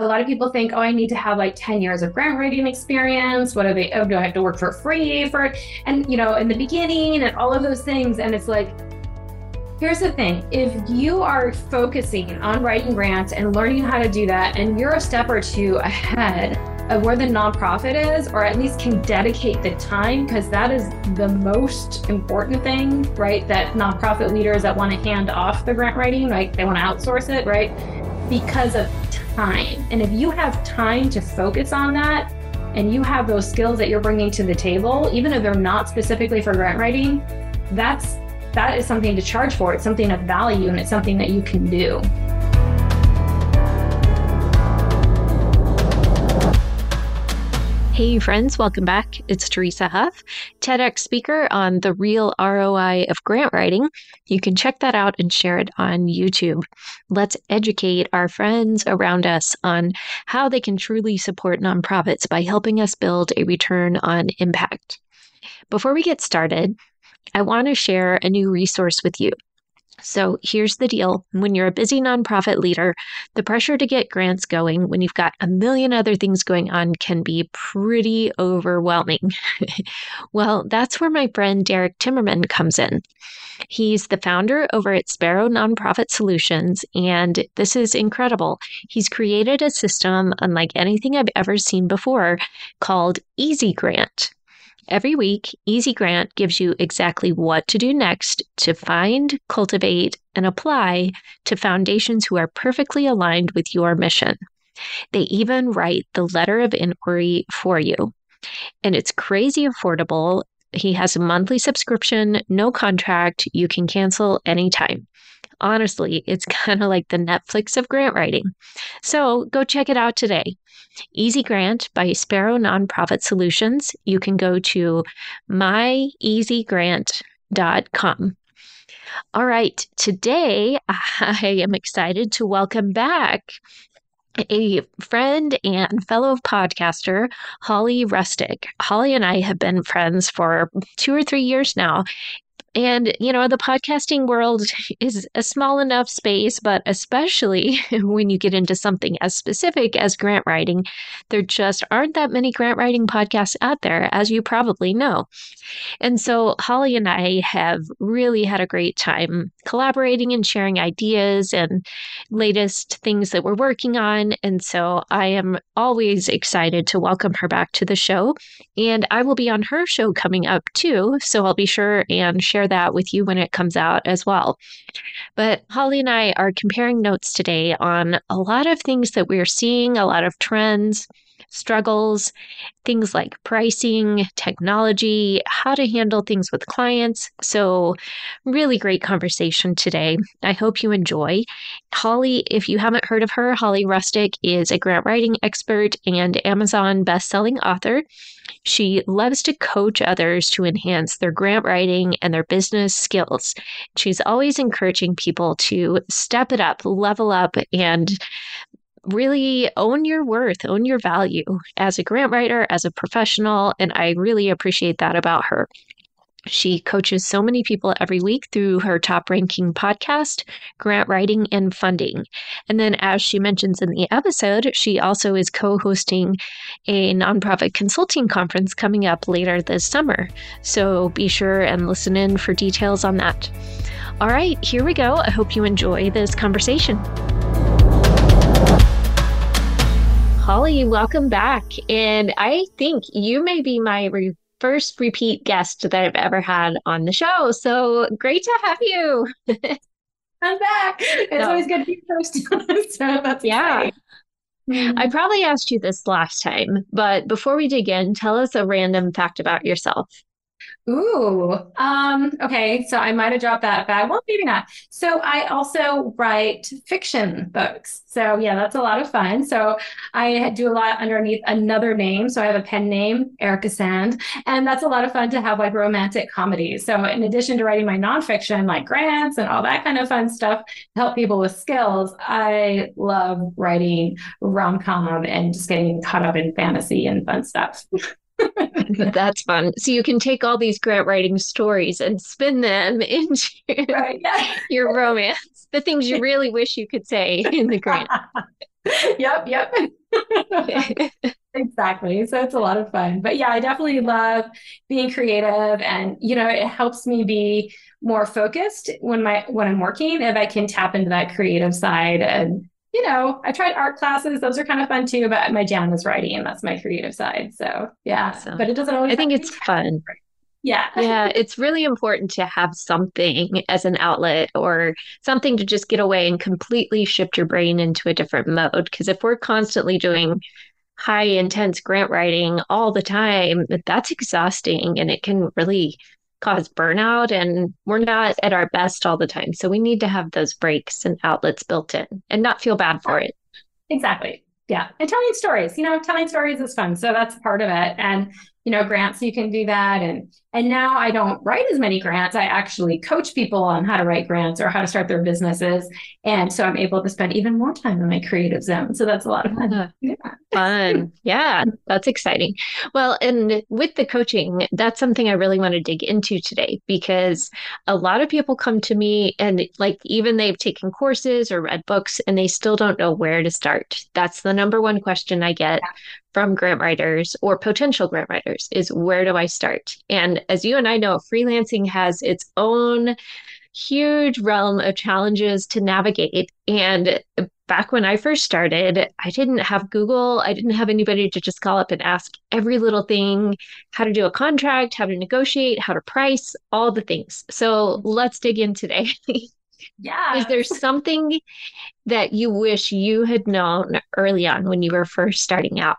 A lot of people think, oh, I need to have like 10 years of grant writing experience. What are they? Oh, do I have to work for free for it? And, you know, in the beginning and all of those things. And it's like, here's the thing if you are focusing on writing grants and learning how to do that, and you're a step or two ahead of where the nonprofit is, or at least can dedicate the time, because that is the most important thing, right? That nonprofit leaders that want to hand off the grant writing, like they want to outsource it, right? Because of time. And if you have time to focus on that and you have those skills that you're bringing to the table, even if they're not specifically for grant writing, that's that is something to charge for. It's something of value and it's something that you can do. Hey, friends, welcome back. It's Teresa Huff, TEDx speaker on the real ROI of grant writing. You can check that out and share it on YouTube. Let's educate our friends around us on how they can truly support nonprofits by helping us build a return on impact. Before we get started, I want to share a new resource with you. So here's the deal when you're a busy nonprofit leader, the pressure to get grants going when you've got a million other things going on can be pretty overwhelming. well, that's where my friend Derek Timmerman comes in. He's the founder over at Sparrow Nonprofit Solutions, and this is incredible. He's created a system unlike anything I've ever seen before called Easy Grant. Every week, Easy Grant gives you exactly what to do next to find, cultivate, and apply to foundations who are perfectly aligned with your mission. They even write the letter of inquiry for you. And it's crazy affordable. He has a monthly subscription, no contract. You can cancel anytime. Honestly, it's kind of like the Netflix of grant writing. So go check it out today. Easy Grant by Sparrow Nonprofit Solutions. You can go to myeasygrant.com. All right, today I am excited to welcome back a friend and fellow podcaster, Holly Rustick. Holly and I have been friends for two or three years now, and, you know, the podcasting world is a small enough space, but especially when you get into something as specific as grant writing, there just aren't that many grant writing podcasts out there, as you probably know. And so Holly and I have really had a great time collaborating and sharing ideas and latest things that we're working on. And so I am always excited to welcome her back to the show. And I will be on her show coming up too. So I'll be sure and share that with you when it comes out as well. But Holly and I are comparing notes today on a lot of things that we're seeing, a lot of trends struggles, things like pricing, technology, how to handle things with clients. So, really great conversation today. I hope you enjoy. Holly, if you haven't heard of her, Holly Rustick is a grant writing expert and Amazon best-selling author. She loves to coach others to enhance their grant writing and their business skills. She's always encouraging people to step it up, level up, and really own your worth, own your value as a grant writer, as a professional. And I really appreciate that about her. She coaches so many people every week through her top ranking podcast, Grant Writing and Funding. And then, as she mentions in the episode, she also is co hosting a nonprofit consulting conference coming up later this summer. So be sure and listen in for details on that. All right, here we go. I hope you enjoy this conversation. Holly, welcome back. And I think you may be my re- first repeat guest that I've ever had on the show. So great to have you. I'm back. It's no. always good to be first. so that's yeah. Mm-hmm. I probably asked you this last time, but before we dig in, tell us a random fact about yourself. Ooh, um, okay. So I might have dropped that bag. Well, maybe not. So I also write fiction books. So yeah, that's a lot of fun. So I do a lot underneath another name. So I have a pen name, Erica Sand, and that's a lot of fun to have like romantic comedies. So in addition to writing my nonfiction, like grants and all that kind of fun stuff, to help people with skills, I love writing rom com and just getting caught up in fantasy and fun stuff. That's fun. So you can take all these grant writing stories and spin them into right, your romance, the things you really wish you could say in the grant. yep, yep. exactly. So it's a lot of fun. But yeah, I definitely love being creative and you know, it helps me be more focused when my when I'm working if I can tap into that creative side and you know, I tried art classes; those are kind of fun too. But my jam is writing, and that's my creative side. So yeah, awesome. but it doesn't always. I think it's fun. Yeah. yeah, it's really important to have something as an outlet or something to just get away and completely shift your brain into a different mode. Because if we're constantly doing high intense grant writing all the time, that's exhausting and it can really cause burnout and we're not at our best all the time. So we need to have those breaks and outlets built in and not feel bad for it. Exactly. Yeah. And telling stories, you know, telling stories is fun. So that's part of it. And you know grants you can do that and and now i don't write as many grants. I actually coach people on how to write grants or how to start their businesses. And so i'm able to spend even more time in my creative zone. So that's a lot of fun. Yeah. fun. Yeah that's exciting. Well and with the coaching that's something i really want to dig into today because a lot of people come to me and like even they've taken courses or read books and they still don't know where to start. That's the number one question i get yeah. from grant writers or potential grant writers is where do I start? And as you and I know, freelancing has its own huge realm of challenges to navigate. And back when I first started, I didn't have Google. I didn't have anybody to just call up and ask every little thing how to do a contract, how to negotiate, how to price, all the things. So let's dig in today. Yeah. Is there something that you wish you had known early on when you were first starting out?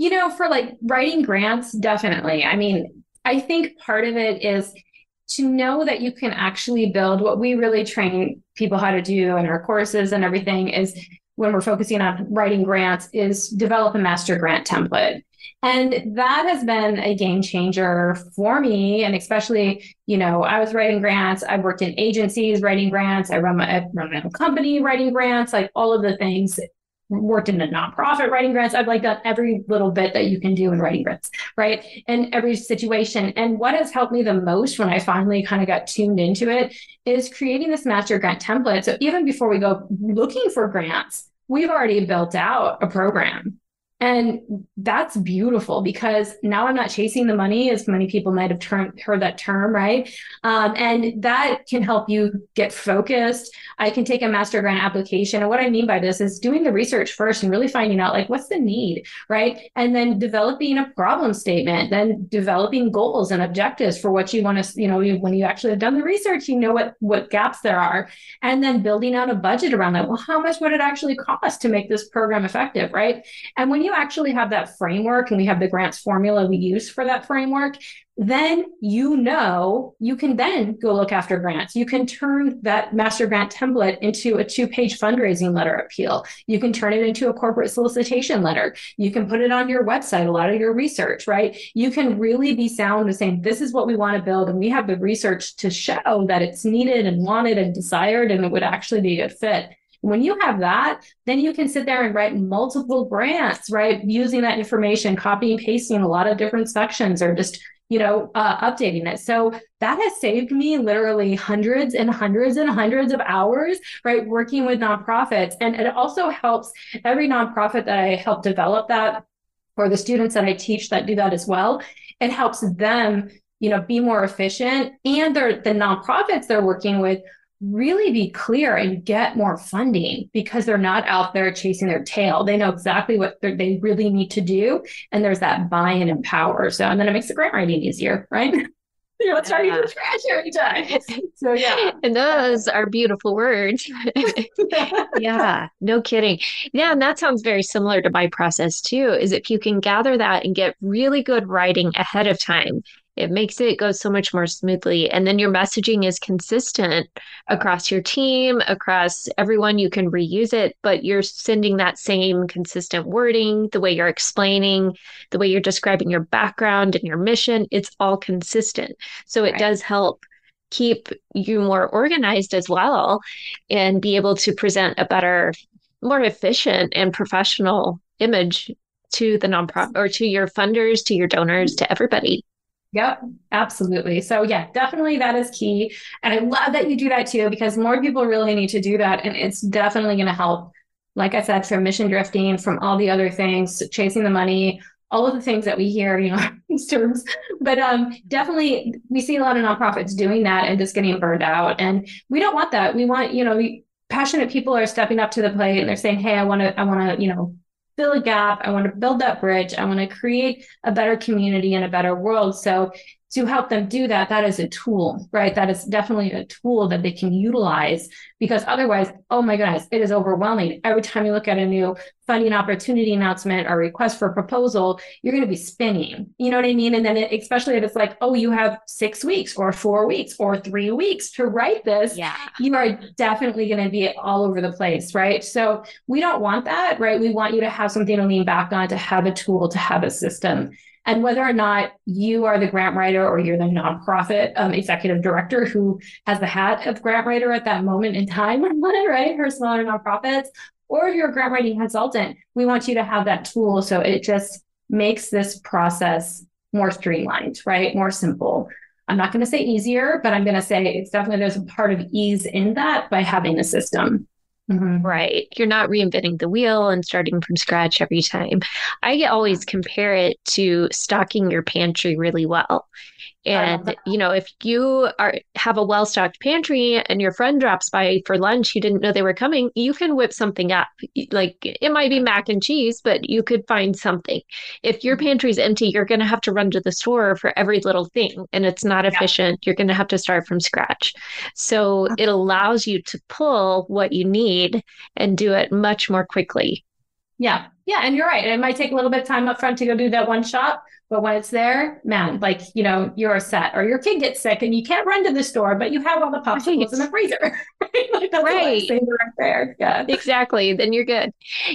You know, for like writing grants, definitely. I mean, I think part of it is to know that you can actually build what we really train people how to do in our courses and everything is when we're focusing on writing grants is develop a master grant template and that has been a game changer for me. And especially, you know, I was writing grants, I worked in agencies writing grants, I run my, I run my own company writing grants, like all of the things worked in a nonprofit writing grants. I've like done every little bit that you can do in writing grants, right? And every situation. And what has helped me the most when I finally kind of got tuned into it is creating this master grant template. So even before we go looking for grants, we've already built out a program and that's beautiful because now I'm not chasing the money, as many people might have term, heard that term, right? Um, and that can help you get focused. I can take a master grant application. And what I mean by this is doing the research first and really finding out like what's the need, right? And then developing a problem statement, then developing goals and objectives for what you want to, you know, when you actually have done the research, you know what what gaps there are, and then building out a budget around that. Well, how much would it actually cost to make this program effective, right? And when you you actually have that framework and we have the grants formula we use for that framework, then you know you can then go look after grants. You can turn that master grant template into a two page fundraising letter appeal. You can turn it into a corporate solicitation letter. You can put it on your website, a lot of your research, right? You can really be sound to saying, this is what we want to build. And we have the research to show that it's needed and wanted and desired and it would actually be a good fit. When you have that, then you can sit there and write multiple grants, right? Using that information, copying, pasting a lot of different sections or just, you know, uh, updating it. So that has saved me literally hundreds and hundreds and hundreds of hours, right? Working with nonprofits. And it also helps every nonprofit that I help develop that or the students that I teach that do that as well. It helps them you know be more efficient and they're the nonprofits they're working with really be clear and get more funding because they're not out there chasing their tail. They know exactly what they really need to do. And there's that buy in and power. So, and then it makes the grant writing easier, right? you know, starting from scratch every time. So yeah. And those are beautiful words. yeah, no kidding. Yeah, and that sounds very similar to my process too. Is if you can gather that and get really good writing ahead of time, it makes it go so much more smoothly. And then your messaging is consistent across your team, across everyone. You can reuse it, but you're sending that same consistent wording, the way you're explaining, the way you're describing your background and your mission. It's all consistent. So it right. does help keep you more organized as well and be able to present a better, more efficient and professional image to the nonprofit or to your funders, to your donors, to everybody. Yep, absolutely. So, yeah, definitely that is key. And I love that you do that too, because more people really need to do that. And it's definitely going to help like I said, from mission drifting, from all the other things, chasing the money, all of the things that we hear, you know, these terms. But um, definitely, we see a lot of nonprofits doing that and just getting burned out. And we don't want that. We want, you know, passionate people are stepping up to the plate and they're saying, "Hey, I want to, I want to, you know, fill a gap. I want to build that bridge. I want to create a better community and a better world." So to help them do that, that is a tool, right? That is definitely a tool that they can utilize because otherwise, oh my goodness, it is overwhelming. Every time you look at a new funding opportunity announcement or request for proposal, you're going to be spinning. You know what I mean? And then, it, especially if it's like, oh, you have six weeks or four weeks or three weeks to write this, yeah. you are definitely going to be all over the place, right? So we don't want that, right? We want you to have something to lean back on, to have a tool, to have a system. And whether or not you are the grant writer or you're the nonprofit um, executive director who has the hat of grant writer at that moment in time, right, for smaller nonprofits, or if you're a grant writing consultant, we want you to have that tool so it just makes this process more streamlined, right, more simple. I'm not going to say easier, but I'm going to say it's definitely there's a part of ease in that by having a system. Mm-hmm. Right. You're not reinventing the wheel and starting from scratch every time. I always compare it to stocking your pantry really well. And you know, if you are have a well-stocked pantry and your friend drops by for lunch, you didn't know they were coming, you can whip something up. Like it might be mac and cheese, but you could find something. If your mm-hmm. pantry's empty, you're going to have to run to the store for every little thing and it's not efficient. Yeah. You're going to have to start from scratch. So it allows you to pull what you need and do it much more quickly. Yeah. Yeah. And you're right. It might take a little bit of time up front to go do that one shop, but when it's there, man, like, you know, you're set or your kid gets sick and you can't run to the store, but you have all the popsicles right. in the freezer. like right. right there. Yeah. Exactly. Then you're good.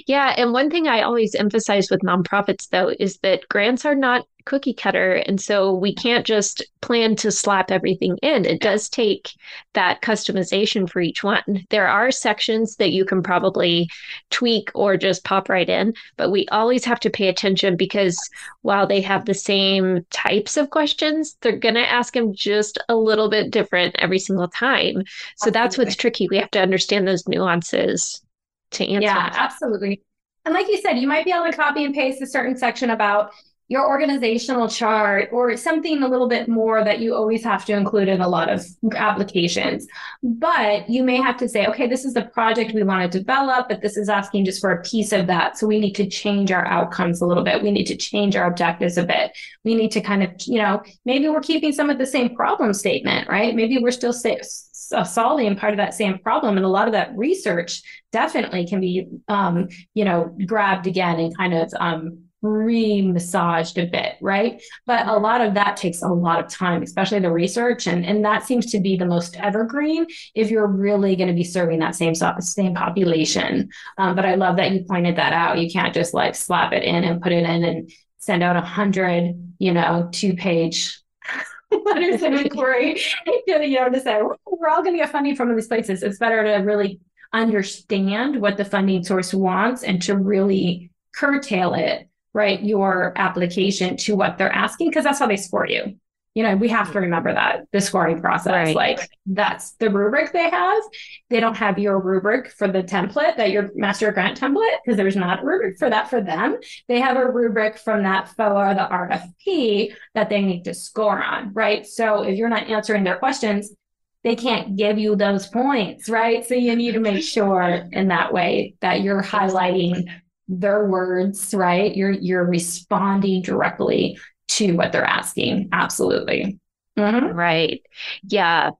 Yeah. And one thing I always emphasize with nonprofits though is that grants are not cookie cutter. And so we can't just plan to slap everything in. It does take that customization for each one. There are sections that you can probably tweak or just pop right in, but we always have to pay attention because while they have the same types of questions, they're going to ask them just a little bit different every single time. So absolutely. that's what's tricky. We have to understand those nuances to answer. Yeah, absolutely. And like you said, you might be able to copy and paste a certain section about your organizational chart or something a little bit more that you always have to include in a lot of applications. But you may have to say, okay, this is the project we want to develop, but this is asking just for a piece of that. So we need to change our outcomes a little bit. We need to change our objectives a bit. We need to kind of, you know, maybe we're keeping some of the same problem statement, right? Maybe we're still solving part of that same problem and a lot of that research definitely can be um, you know grabbed again and kind of um, re-massaged a bit, right? But a lot of that takes a lot of time, especially the research, and and that seems to be the most evergreen if you're really going to be serving that same same population. Um, but I love that you pointed that out. You can't just like slap it in and put it in and send out a hundred, you know, two-page letters of inquiry. you know, to say we're all going to get funding from these places. It's better to really understand what the funding source wants and to really curtail it right your application to what they're asking because that's how they score you. You know we have to mm-hmm. remember that the scoring process right. like that's the rubric they have. They don't have your rubric for the template that your master grant template because there's not a rubric for that for them. They have a rubric from that FOA the RFP that they need to score on right? So if you're not answering their questions they can't give you those points right? So you need to make sure in that way that you're highlighting their words, right? You're you're responding directly to what they're asking. Absolutely. Mm-hmm. Right. Yeah.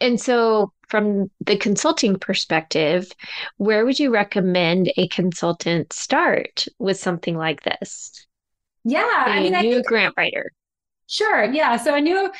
And so from the consulting perspective, where would you recommend a consultant start with something like this? Yeah, a I mean, a new I grant writer. Sure. Yeah. So a new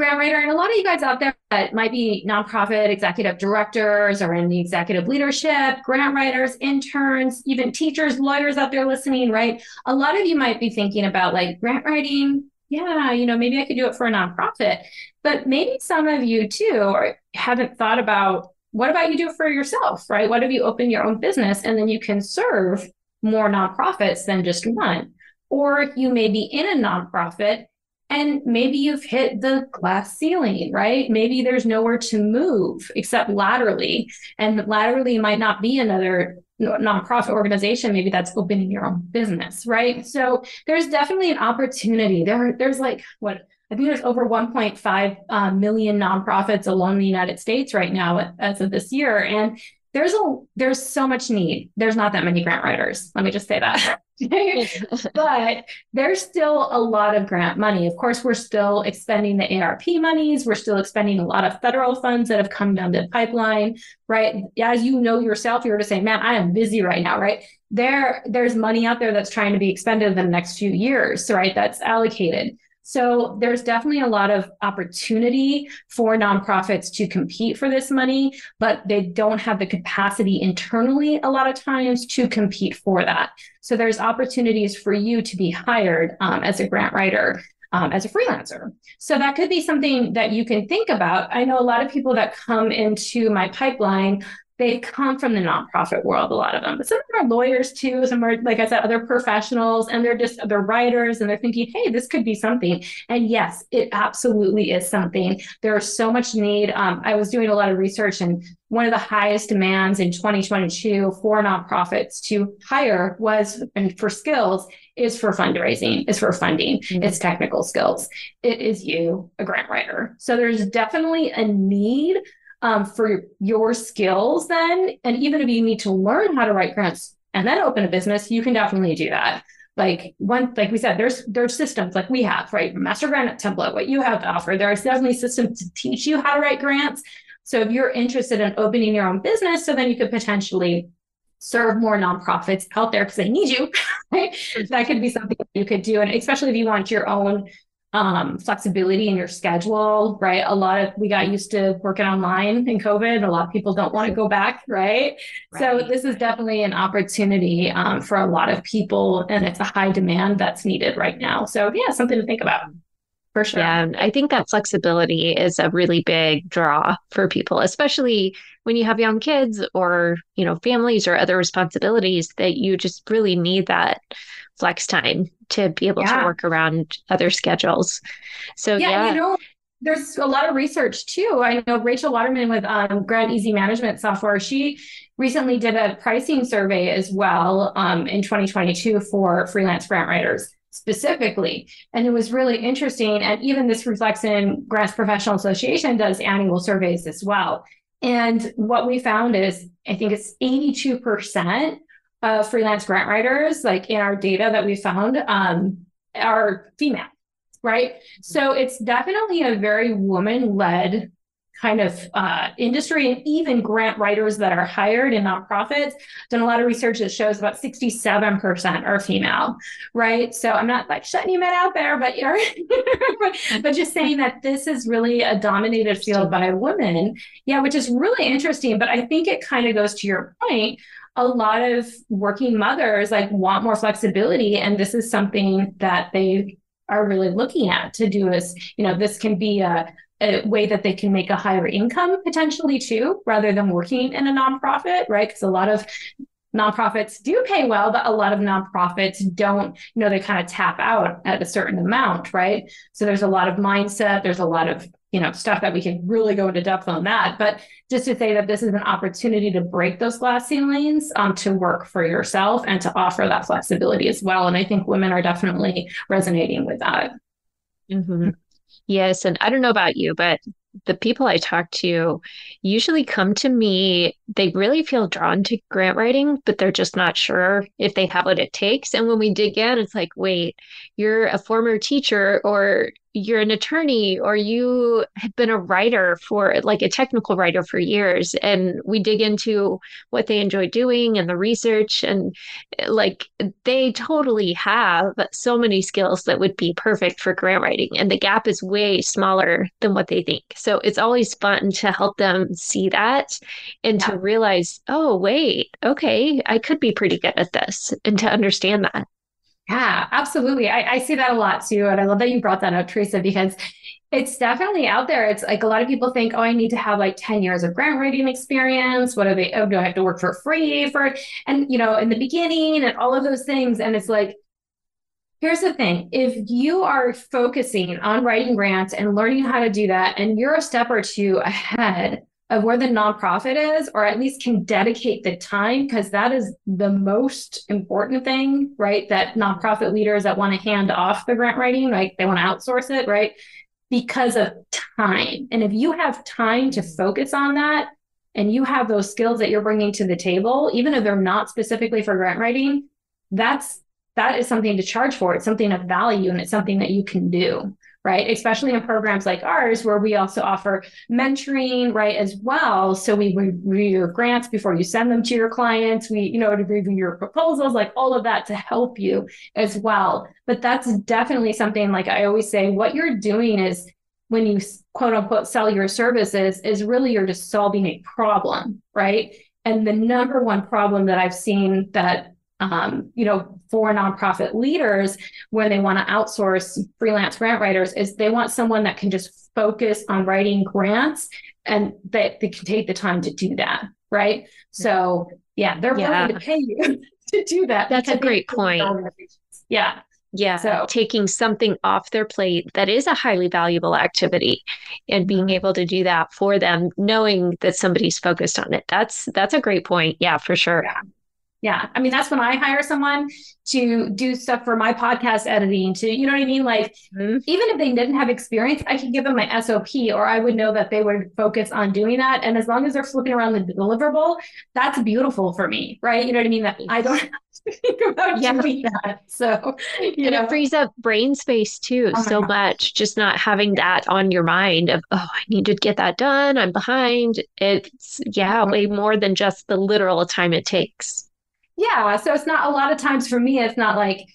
grant writer and a lot of you guys out there that might be nonprofit executive directors or in the executive leadership, grant writers, interns, even teachers, lawyers out there listening, right? A lot of you might be thinking about like grant writing. Yeah, you know, maybe I could do it for a nonprofit, but maybe some of you too haven't thought about what about you do it for yourself, right? What if you open your own business and then you can serve more nonprofits than just one? Or you may be in a nonprofit and maybe you've hit the glass ceiling, right? Maybe there's nowhere to move except laterally. And laterally might not be another nonprofit organization, maybe that's opening your own business, right? So there's definitely an opportunity. There, there's like what I think there's over 1.5 uh, million nonprofits alone in the United States right now as of this year, and there's a there's so much need. There's not that many grant writers. Let me just say that. but there's still a lot of grant money. Of course, we're still expending the ARP monies. We're still expending a lot of federal funds that have come down the pipeline, right? As you know yourself, you were to say, man, I am busy right now, right? There, there's money out there that's trying to be expended in the next few years, right? That's allocated. So there's definitely a lot of opportunity for nonprofits to compete for this money, but they don't have the capacity internally a lot of times to compete for that. So there's opportunities for you to be hired um, as a grant writer. Um, as a freelancer. So that could be something that you can think about. I know a lot of people that come into my pipeline they come from the nonprofit world, a lot of them. But some of them are lawyers too. Some are, like I said, other professionals, and they're just they're writers, and they're thinking, hey, this could be something. And yes, it absolutely is something. There's so much need. Um, I was doing a lot of research, and one of the highest demands in 2022 for nonprofits to hire was and for skills is for fundraising, is for funding, mm-hmm. it's technical skills. It is you, a grant writer. So there's definitely a need um, for your skills then. And even if you need to learn how to write grants and then open a business, you can definitely do that. Like one, like we said, there's there's systems like we have, right? Master grant template, what you have to offer. There are definitely systems to teach you how to write grants. So if you're interested in opening your own business, so then you could potentially serve more nonprofits out there because they need you, right? That could be something you could do. And especially if you want your own um, flexibility in your schedule, right? A lot of we got used to working online in COVID. A lot of people don't want to go back, right? right. So this is definitely an opportunity um, for a lot of people, and it's a high demand that's needed right now. So yeah, something to think about. For sure. Yeah, I think that flexibility is a really big draw for people, especially when you have young kids or, you know, families or other responsibilities that you just really need that flex time to be able yeah. to work around other schedules. So yeah, yeah. you know, there's a lot of research too. I know Rachel Waterman with um, Grant Easy Management Software. She recently did a pricing survey as well um, in 2022 for freelance grant writers specifically. And it was really interesting. And even this reflects in Grants Professional Association does annual surveys as well. And what we found is, I think it's 82% of freelance grant writers, like in our data that we found, um, are female, right? So it's definitely a very woman led kind of uh, industry and even grant writers that are hired in nonprofits. Done a lot of research that shows about 67% are female right? So i'm not like shutting you men out there but you're but just saying that this is really a dominated field by women. Yeah which is really interesting but i think it kind of goes to your point a lot of working mothers like want more flexibility and this is something that they are really looking at to do is you know this can be a, a way that they can make a higher income potentially too rather than working in a nonprofit right? Because a lot of nonprofits do pay well but a lot of nonprofits don't you know they kind of tap out at a certain amount right? So there's a lot of mindset there's a lot of you know stuff that we can really go into depth on that. But just to say that this is an opportunity to break those glass ceilings um, to work for yourself and to offer that flexibility as well. And i think women are definitely resonating with that. Mm-hmm. yes and i don't know about you but the people I talk to usually come to me, they really feel drawn to grant writing, but they're just not sure if they have what it takes. And when we dig in, it's like, wait, you're a former teacher or you're an attorney or you have been a writer for like a technical writer for years and we dig into what they enjoy doing and the research and like they totally have so many skills that would be perfect for grant writing and the gap is way smaller than what they think so it's always fun to help them see that and yeah. to realize oh wait okay i could be pretty good at this and to understand that yeah, absolutely. I, I see that a lot too. And I love that you brought that up, Teresa, because it's definitely out there. It's like a lot of people think, oh, I need to have like 10 years of grant writing experience. What are they? Oh, do I have to work for free for And, you know, in the beginning and all of those things. And it's like, here's the thing if you are focusing on writing grants and learning how to do that, and you're a step or two ahead of where the nonprofit is, or at least can dedicate the time, because that is the most important thing, right? That nonprofit leaders that want to hand off the grant writing, like they want to outsource it, right? Because of time. And if you have time to mm-hmm. focus on that, and you have those skills that you're bringing to the table, even if they're not specifically for grant writing, that's that is something to charge for. It's something of value and it's something that you can do, right? Especially in programs like ours, where we also offer mentoring, right, as well. So we review your grants before you send them to your clients. We, you know, to review your proposals, like all of that to help you as well. But that's definitely something like I always say, what you're doing is when you quote unquote sell your services is really you're just solving a problem, right? And the number one problem that I've seen that um, you know, for nonprofit leaders where they want to outsource freelance grant writers is they want someone that can just focus on writing grants and that they can take the time to do that, right? So yeah, they're yeah. willing to pay you to do that. That's a great point. Yeah. Yeah. So taking something off their plate that is a highly valuable activity and being mm-hmm. able to do that for them, knowing that somebody's focused on it. That's that's a great point. Yeah, for sure. Yeah. Yeah. I mean, that's when I hire someone to do stuff for my podcast editing, to, you know what I mean? Like, mm-hmm. even if they didn't have experience, I could give them my SOP or I would know that they would focus on doing that. And as long as they're flipping around the deliverable, that's beautiful for me. Right. You know what I mean? That I don't have to think about yeah. doing that. So, you and know. it frees up brain space too oh so much. Just not having that on your mind of, oh, I need to get that done. I'm behind. It's, yeah, way more than just the literal time it takes. Yeah. So it's not a lot of times for me, it's not like,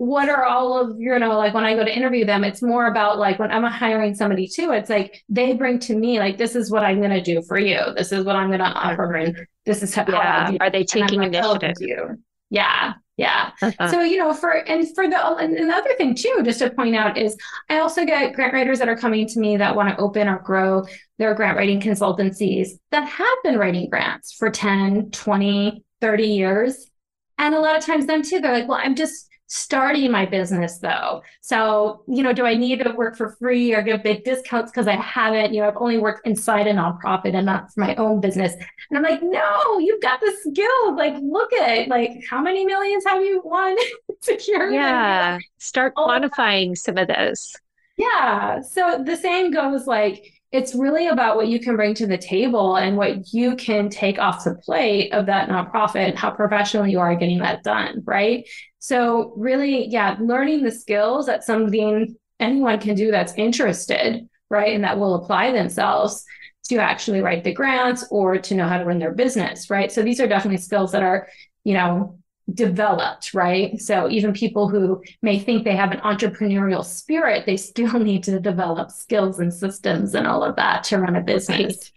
what are all of you know like when i go to interview them it's more about like when i'm hiring somebody too it's like they bring to me like this is what i'm going to do for you this is what i'm going to offer and this is how yeah. are they taking initiative you yeah yeah uh-huh. so you know for and for the and the other thing too just to point out is i also get grant writers that are coming to me that want to open or grow their grant writing consultancies that have been writing grants for 10 20 30 years. And a lot of times them too, they're like, well, I'm just starting my business though. So, you know, do I need to work for free or give big discounts because I haven't, you know, I've only worked inside a nonprofit and not for my own business. And I'm like, no, you've got the skill. Like, look at. Like, how many millions have you won? Secure. Yeah. Start quantifying some of those. Yeah. So the same goes like, it's really about what you can bring to the table and what you can take off the plate of that nonprofit and how professional you are getting that done right? So really yeah learning the skills that something anyone can do that's interested right and that will apply themselves to actually write the grants or to know how to run their business right? So these are definitely skills that are you know developed, right? So even people who may think they have an entrepreneurial spirit, they still need to develop skills and systems and all of that to run a business.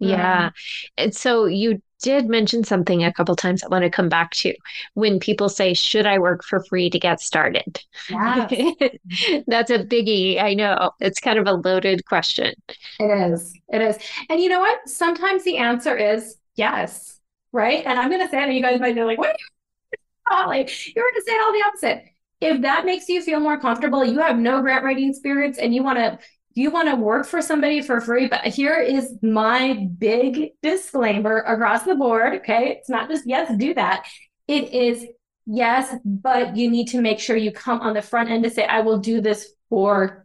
Right. Yeah. And so you did mention something a couple times I want to come back to when people say, Should I work for free to get started? Yes. That's a biggie. I know it's kind of a loaded question. It is. It is. And you know what? Sometimes the answer is yes. Right. And I'm going to say it, you guys might be like, What like you're going to say all the opposite. If that makes you feel more comfortable, you have no grant writing experience and you want to you want to work for somebody for free, but here is my big disclaimer across the board. Okay. It's not just yes, do that. It is yes, but you need to make sure you come on the front end to say, I will do this for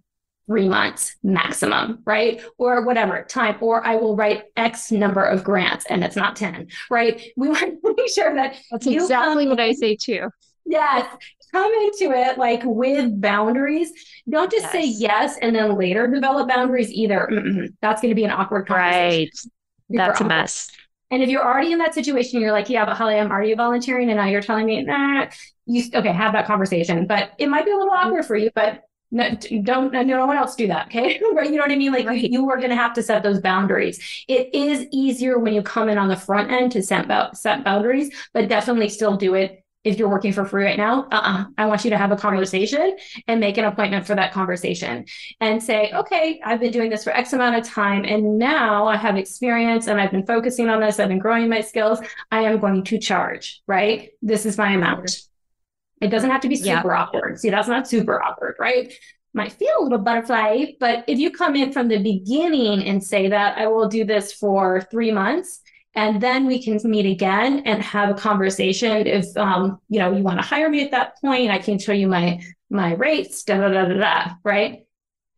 three months maximum, right? Or whatever time, or I will write X number of grants and it's not 10, right? We want to make sure that that's exactly what I say too. Yes. Come into it like with boundaries. Don't just yes. say yes and then later develop boundaries either. Mm-mm. That's going to be an awkward conversation. Right. That's a mess. And if you're already in that situation, you're like, yeah, but Holly, I'm already volunteering. And now you're telling me, nah, you okay, have that conversation. But it might be a little mm-hmm. awkward for you, but no, don't no one else do that okay? Right you know what i mean? Like right. you are going to have to set those boundaries. It is easier when you come in on the front end to set, set boundaries but definitely still do it if you're working for free right now. Uh-uh. i want you to have a conversation and make an appointment for that conversation and say okay i've been doing this for x amount of time and now i have experience and i've been focusing on this i've been growing my skills. I am going to charge right? This is my amount it doesn't have to be super yeah. awkward. See, that's not super awkward, right? might feel a little butterfly, but if you come in from the beginning and say that I will do this for three months, and then we can meet again and have a conversation. If um, you know you want to hire me at that point, I can show you my my rates, da da da da da, right?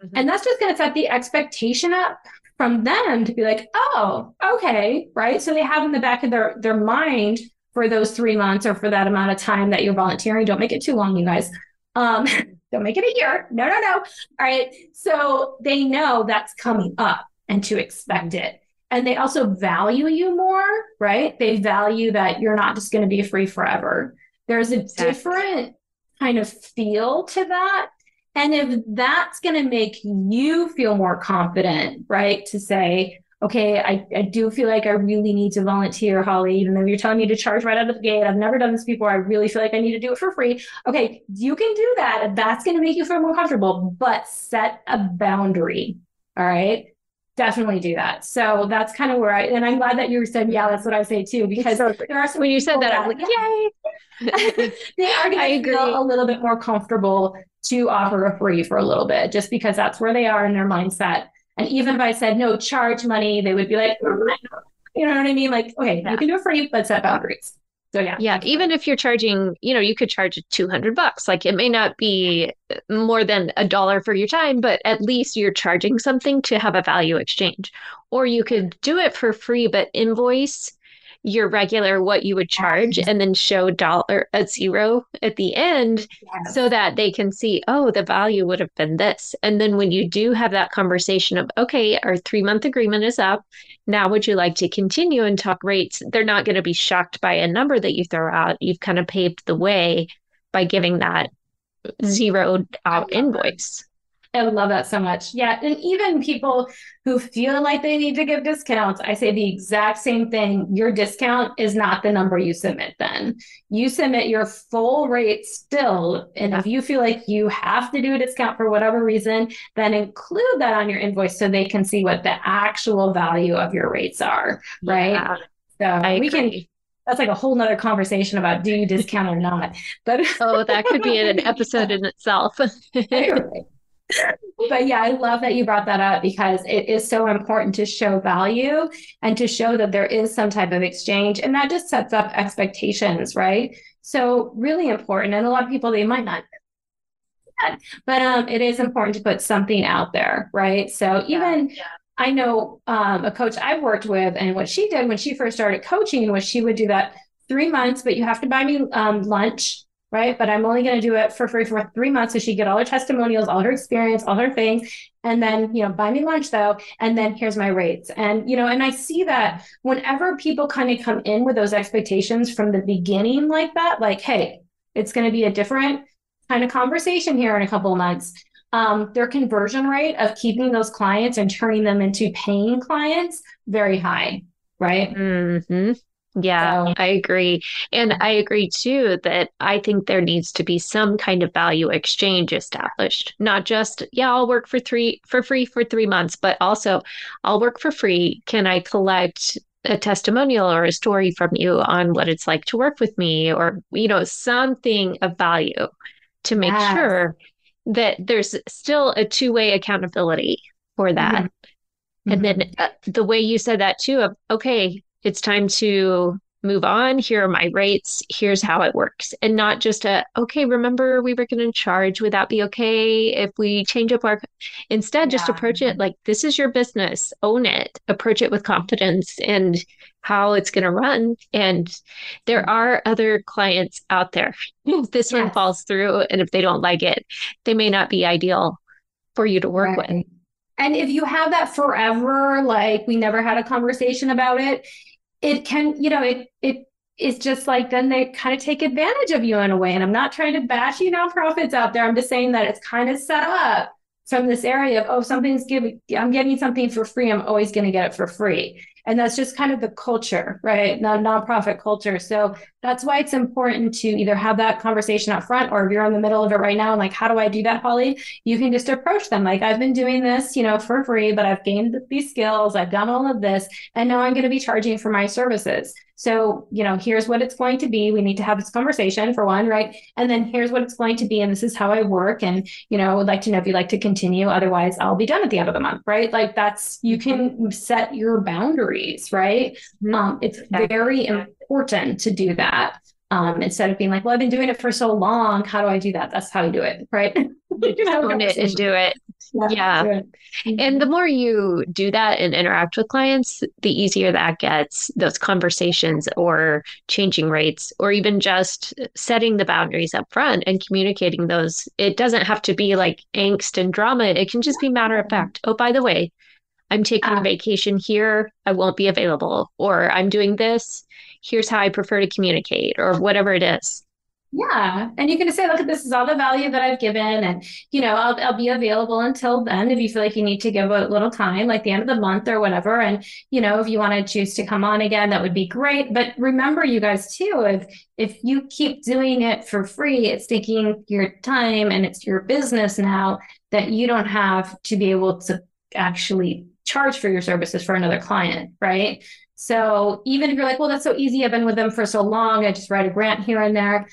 Mm-hmm. And that's just going to set the expectation up from them to be like, oh, okay, right. So they have in the back of their their mind for those three months or for that amount of time that you're volunteering. Don't make it too long, you guys. Um, don't make it a year. No, no, no. All right. So they know that's coming up and to expect it. And they also value you more, right? They value that you're not just going to be free forever. There's a exactly. different kind of feel to that. And if that's going to make you feel more confident, right? To say, okay, I, I do feel like I really need to volunteer, Holly, even though you're telling me to charge right out of the gate. I've never done this before. I really feel like I need to do it for free. Okay, you can do that. That's going to make you feel more comfortable, but set a boundary. All right. Definitely do that. So that's kind of where I, and I'm glad that you said, yeah, that's what I say too, because so, there are some when you said that, that, I was like, yay. they are going to feel a little bit more comfortable to offer a free for a little bit, just because that's where they are in their mindset. And even if I said no, charge money, they would be like, you know what I mean? Like, okay, yeah. you can do it for free, but set boundaries. So yeah. Yeah. Even if you're charging, you know, you could charge 200 bucks. Like it may not be more than a dollar for your time, but at least you're charging something to have a value exchange. Or you could do it for free, but invoice your regular what you would charge and then show dollar a zero at the end yes. so that they can see oh the value would have been this. And then when you do have that conversation of okay our 3 month agreement is up. Now would you like to continue and talk rates? They're not going to be shocked by a number that you throw out. You've kind of paved the way by giving that zeroed out invoice I love that so much. Yeah. And even people who feel like they need to give discounts, I say the exact same thing. Your discount is not the number you submit then. You submit your full rate still. And if you feel like you have to do a discount for whatever reason, then include that on your invoice so they can see what the actual value of your rates are. Right. Yeah, so I we agree. can that's like a whole nother conversation about do you discount or not. But oh, that could be an episode in itself. but yeah, I love that you brought that up because it is so important to show value and to show that there is some type of exchange. And that just sets up expectations, right? So, really important. And a lot of people, they might not. But um, it is important to put something out there, right? So even yeah. I know um, a coach I've worked with, and what she did when she first started coaching was she would do that three months, but you have to buy me um, lunch right? But I'm only going to do it for free for three months. So she get all her testimonials, all her experience, all her things. And then, you know, buy me lunch though. And then here's my rates. And, you know, and I see that whenever people kind of come in with those expectations from the beginning like that, like, hey, it's going to be a different kind of conversation here in a couple months. Um, their conversion rate of keeping those clients and turning them into paying clients very high, right? Mm-hmm. Yeah, I agree. And I agree too that I think there needs to be some kind of value exchange established. Not just, yeah, I'll work for three for free for 3 months, but also I'll work for free. Can I collect a testimonial or a story from you on what it's like to work with me or you know, something of value to make yes. sure that there's still a two-way accountability for that. Mm-hmm. And then uh, the way you said that too of okay, it's time to move on. Here are my rates. Here's how it works. And not just a, okay, remember we were going to charge. Would that be okay if we change up our, instead, yeah. just approach it like this is your business, own it, approach it with confidence and how it's going to run. And there are other clients out there. If this yes. one falls through and if they don't like it, they may not be ideal for you to work right. with. And if you have that forever, like we never had a conversation about it, it can, you know, it it is just like then they kind of take advantage of you in a way. And I'm not trying to bash you nonprofits out there. I'm just saying that it's kind of set up from this area of oh something's giving i'm getting something for free i'm always going to get it for free and that's just kind of the culture right? The nonprofit culture. So that's why it's important to either have that conversation up front or if you're in the middle of it right now and like how do i do that holly? You can just approach them like i've been doing this you know for free but i've gained these skills i've done all of this and now i'm going to be charging for my services So, you know, here's what it's going to be. We need to have this conversation for one, right? And then here's what it's going to be. And this is how I work. And, you know, I would like to know if you'd like to continue. Otherwise, I'll be done at the end of the month, right? Like that's, you can mm-hmm. set your boundaries, right? Mm-hmm. Um, it's very important to do that. Um, instead of being like, well, I've been doing it for so long. How do I do that? That's how you do it, right? you own it and do it. Yeah. yeah. Mm-hmm. And the more you do that and interact with clients, the easier that gets those conversations or changing rates or even just setting the boundaries up front and communicating those. It doesn't have to be like angst and drama. It can just be matter of fact. Oh, by the way, I'm taking uh, a vacation here. I won't be available. Or I'm doing this here's how I prefer to communicate or whatever it is. Yeah. And you can say, look, this is all the value that I've given. And, you know, I'll, I'll be available until then if you feel like you need to give a little time, like the end of the month or whatever. And, you know, if you want to choose to come on again, that would be great. But remember, you guys, too, if if you keep doing it for free, it's taking your time and it's your business now that you don't have to be able to actually charge for your services for another client, right? So even if you're like, well, that's so easy, I've been with them for so long, I just write a grant here and there.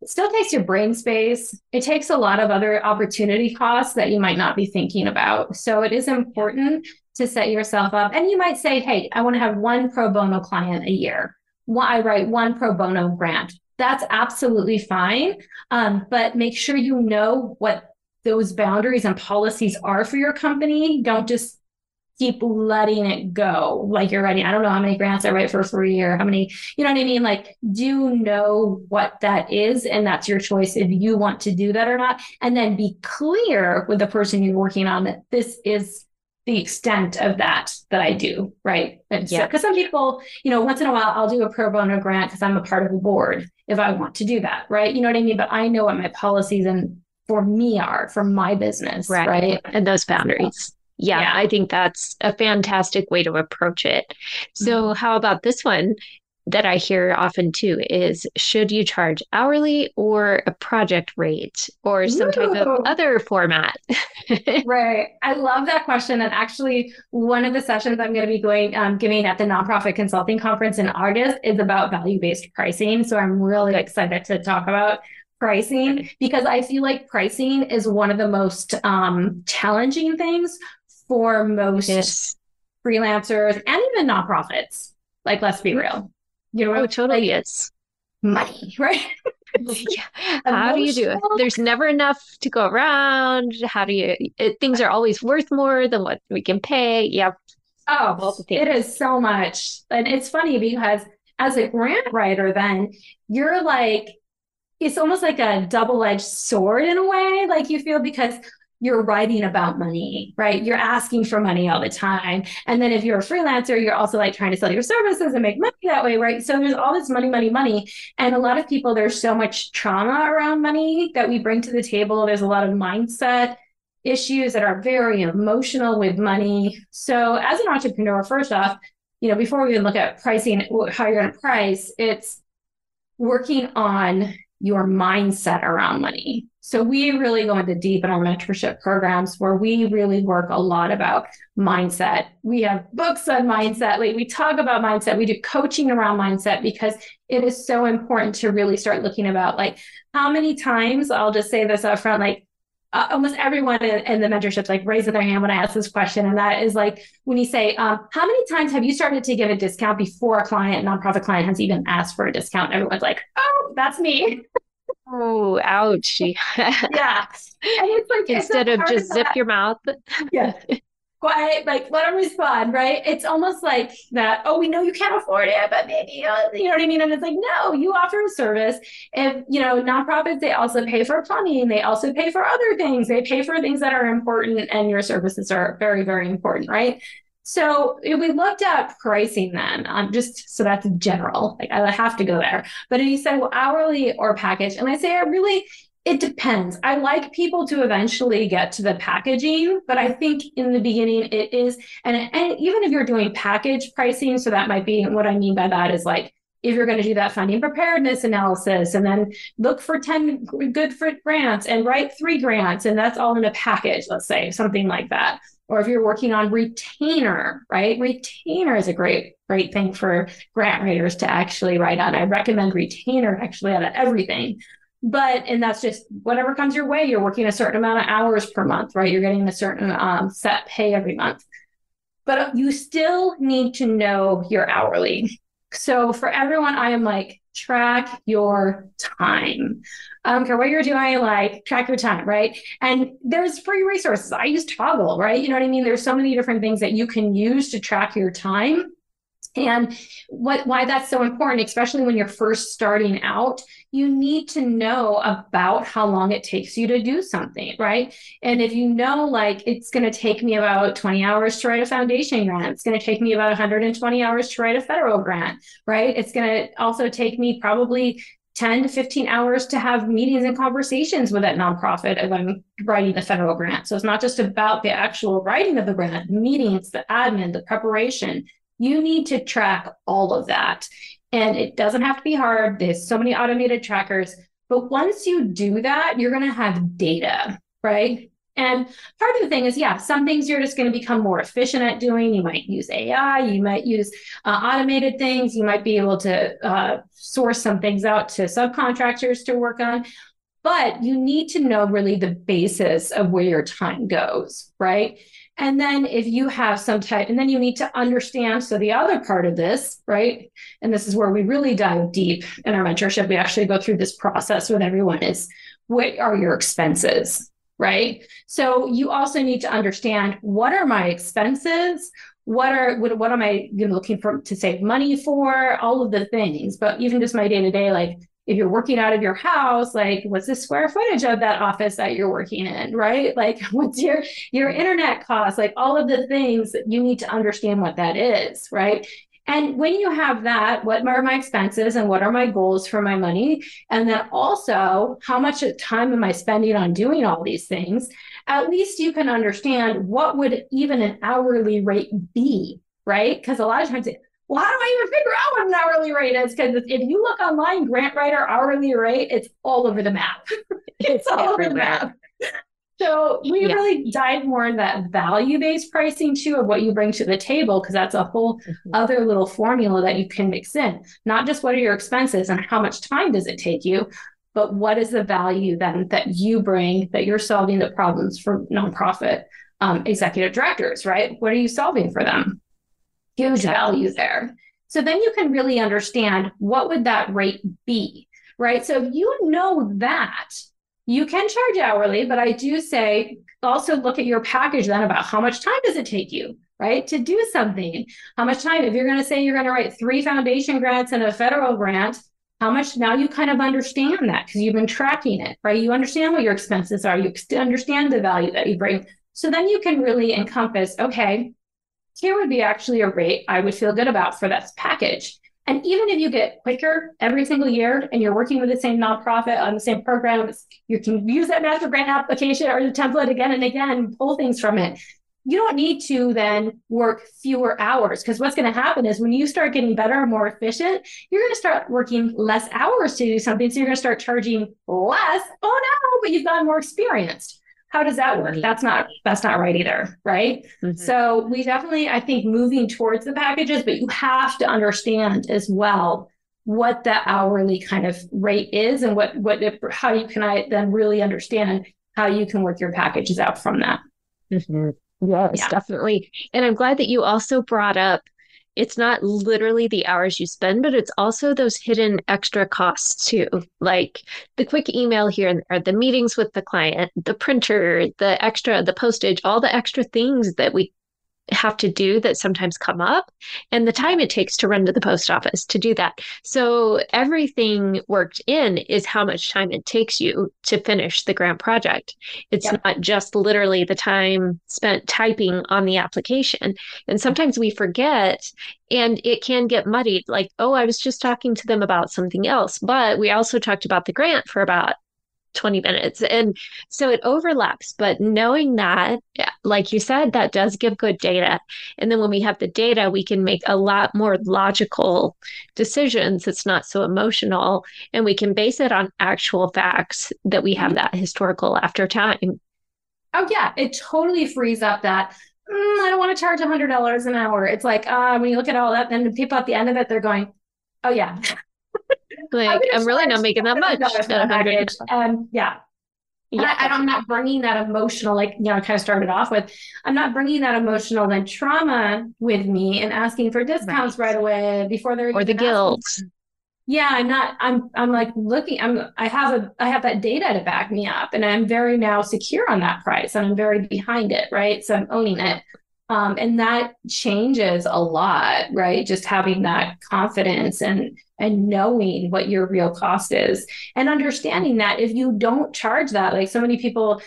It still takes your brain space. It takes a lot of other opportunity costs that you might not be thinking about. So it is important to set yourself up. And you might say, hey, I want to have one pro bono client a year. I write one pro bono grant. That's absolutely fine. Um, but make sure you know what those boundaries and policies are for your company. Don't just keep letting it go like you're writing i don't know how many grants i write for free or how many you know what i mean like do know what that is and that's your choice if you want to do that or not and then be clear with the person you're working on that this is the extent of that that I do, right? And yeah. Because so, some people, you know, once in a while I'll do a pro bono grant because I'm a part of a board if I want to do that, right? You know what I mean? But I know what my policies and for me are for my business, right? right? And those boundaries yeah, yeah, I think that's a fantastic way to approach it. So, mm-hmm. how about this one that I hear often too is should you charge hourly or a project rate or some Ooh. type of other format? right. I love that question. And actually, one of the sessions I'm going to be going um, giving at the nonprofit consulting conference in August is about value based pricing. So, I'm really excited to talk about pricing because I feel like pricing is one of the most um, challenging things for most yes. freelancers and even nonprofits. Like, let's be hmm. real. You know, oh, totally like, is money, right? yeah. How do you do it? There's never enough to go around. How do you? It, things are always worth more than what we can pay. Yep. Oh, it is so much, and it's funny because as a grant writer, then you're like, it's almost like a double-edged sword in a way. Like you feel because you're writing about money, right? You're asking for money all the time. And then if you're a freelancer, you're also like trying to sell your services and make money that way, right? So there's all this money, money, money. And a lot of people, there's so much trauma around money that we bring to the table. There's a lot of mindset issues that are very emotional with money. So as an entrepreneur, first off, you know, before we even look at pricing, how you're going to price, it's working on your mindset around money. So we really go into deep in our mentorship programs where we really work a lot about mindset. We have books on mindset. Like we talk about mindset. We do coaching around mindset because it is so important to really start looking about like how many times I'll just say this up front, like uh, almost everyone in, in, the mentorships like raises their hand when I ask this question. And that is like when you say, um, how many times have you started to give a discount before a client, nonprofit client has even asked for a discount? Everyone's like, oh, that's me. Oh, ouch. yeah. And it's like instead of just of zip your mouth. yeah. Quiet, like let them respond, right? It's almost like that, oh, we know you can't afford it, but maybe uh, you know what I mean? And it's like, no, you offer a service. If you know, nonprofits, they also pay for plumbing, they also pay for other things, they pay for things that are important, and your services are very, very important, right? So we looked at pricing then, um, just so that's general. Like I have to go there. But he said, well, hourly or package, and I say, it really, it depends. I like people to eventually get to the packaging, but I think in the beginning it is, and, and even if you're doing package pricing, so that might be what I mean by that is like if you're going to do that funding preparedness analysis and then look for 10 good for grants and write three grants and that's all in a package let's say something like that or if you're working on retainer, right? Retainer is a great, great thing for grant writers to actually write on. I recommend retainer actually out of everything. But, and that's just whatever comes your way. You're working a certain amount of hours per month, right? You're getting a certain um, set pay every month. But you still need to know your hourly. So for everyone, I am like, track your time. I don't care what you're doing, like track your time, right? And there's free resources. I use Toggl, right? You know what I mean? There's so many different things that you can use to track your time. And what why that's so important, especially when you're first starting out, you need to know about how long it takes you to do something, right? And if you know like it's going to take me about 20 hours to write a foundation grant, it's going to take me about 120 hours to write a federal grant, right? It's going to also take me probably 10 to 15 hours to have meetings and conversations with that nonprofit if I'm writing the federal grant. So it's not just about the actual writing of the grant, meetings, the admin, the preparation, you need to track all of that. And it doesn't have to be hard. There's so many automated trackers. But once you do that, you're going to have data, right? And part of the thing is, yeah, some things you're just going to become more efficient at doing. You might use AI, you might use uh, automated things, you might be able to uh, source some things out to subcontractors to work on. But you need to know really the basis of where your time goes, right? And then if you have some type, and then you need to understand. So the other part of this, right? And this is where we really dive deep in our mentorship. We actually go through this process with everyone is what are your expenses? Right. So you also need to understand what are my expenses? What are what, what am I you know, looking for to save money for? All of the things, but even just my day to day, like if you're working out of your house like what's the square footage of that office that you're working in right? Like what's your your internet cost like all of the things that you need to understand what that is right? And when you have that what are my expenses and what are my goals for my money? And then also how much time am i spending on doing all these things? At least you can understand what would even an hourly rate be right? Because a lot of times well, how do I even figure out what an hourly rate is? Because if you look online, grant writer hourly rate, it's all over the map. it's all over the map. So we yeah. really dive more in that value-based pricing too of what you bring to the table, because that's a whole mm-hmm. other little formula that you can mix in. Not just what are your expenses and how much time does it take you, but what is the value then that you bring that you're solving the problems for nonprofit um, executive directors, right? What are you solving for them? Huge value there. So then you can really understand what would that rate be, right? So if you know that, you can charge hourly, but I do say also look at your package then about how much time does it take you, right, to do something? How much time? If you're going to say you're going to write three foundation grants and a federal grant, how much now you kind of understand that because you've been tracking it, right? You understand what your expenses are, you understand the value that you bring. So then you can really encompass, okay, here would be actually a rate I would feel good about for this package. And even if you get quicker every single year and you're working with the same nonprofit on the same program, you can use that master grant application or the template again and again, pull things from it. You don't need to then work fewer hours because what's going to happen is when you start getting better and more efficient, you're going to start working less hours to do something. So you're going to start charging less. Oh no, but you've gotten more experienced how does that work that's not that's not right either right mm-hmm. so we definitely i think moving towards the packages but you have to understand as well what the hourly kind of rate is and what what how you can i then really understand how you can work your packages out from that mm-hmm. yes yeah. definitely and i'm glad that you also brought up it's not literally the hours you spend, but it's also those hidden extra costs too, like the quick email here and there, the meetings with the client, the printer, the extra, the postage, all the extra things that we have to do that sometimes come up and the time it takes to run to the post office to do that. So everything worked in is how much time it takes you to finish the grant project. It's yep. not just literally the time spent typing on the application. And sometimes we forget and it can get muddied like, oh, I was just talking to them about something else. But we also talked about the grant for about 20 minutes. And so it overlaps. But knowing that, like you said, that does give good data. And then when we have the data, we can make a lot more logical decisions. It's not so emotional. And we can base it on actual facts that we have that historical after time. Oh, yeah. It totally frees up that mm, I don't want to charge a hundred dollars an hour. It's like uh, when you look at all that, then the people at the end of it, they're going, "Oh yeah, like I'm, really not making that much." Package. And um, yeah, yeah, And I, am not bringing that emotional, like you know, I kind of started off with. I'm not bringing that emotional then trauma with me and asking for discounts right, right away before they're or the guilt. Yeah, I'm not. I'm. I'm like looking. I'm. I have a. I have that data to back me up, and I'm very now secure on that price, and I'm very behind it. Right, so I'm owning it. Um, and that changes a lot, right? Just having that confidence and and knowing what your real cost is and understanding that if you don't charge that, like so many people,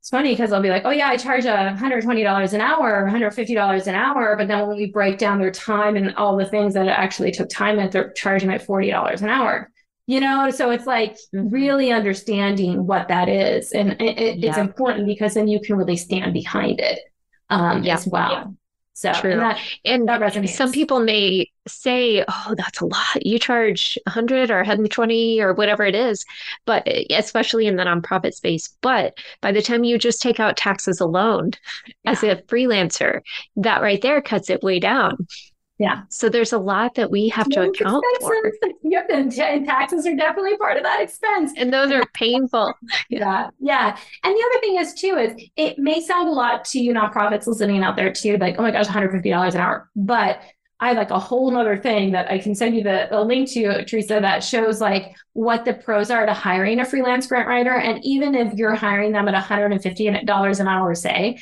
it's funny because they'll be like, oh yeah, I charge a $120 an hour, $150 an hour. But then when we break down their time and all the things that it actually took time that they're charging at $40 an hour you know so it's like mm-hmm. really understanding what that is and it, it, yeah. it's important because then you can really stand behind it um, yeah. as well. Yeah. So True. And, that, and that resonates. Some people may say, "Oh, that's a lot. You charge 100 or 120 or whatever it is," but eh, especially in the nonprofit space. But by the time you just take out taxes alone, yeah. as a freelancer, that right there cuts it way down. Yeah. So there's a lot that we have to account for. Yep. And, and taxes are definitely part of that expense. And those are painful. yeah. Yeah. And the other thing is too, is it may sound a lot to you nonprofits listening out there too, like, oh my gosh, $150 an hour. But I have like a whole nother thing that I can send you the, the link to, Teresa, that shows like what the pros are to hiring a freelance grant writer. And even if you're hiring them at $150 an hour, say,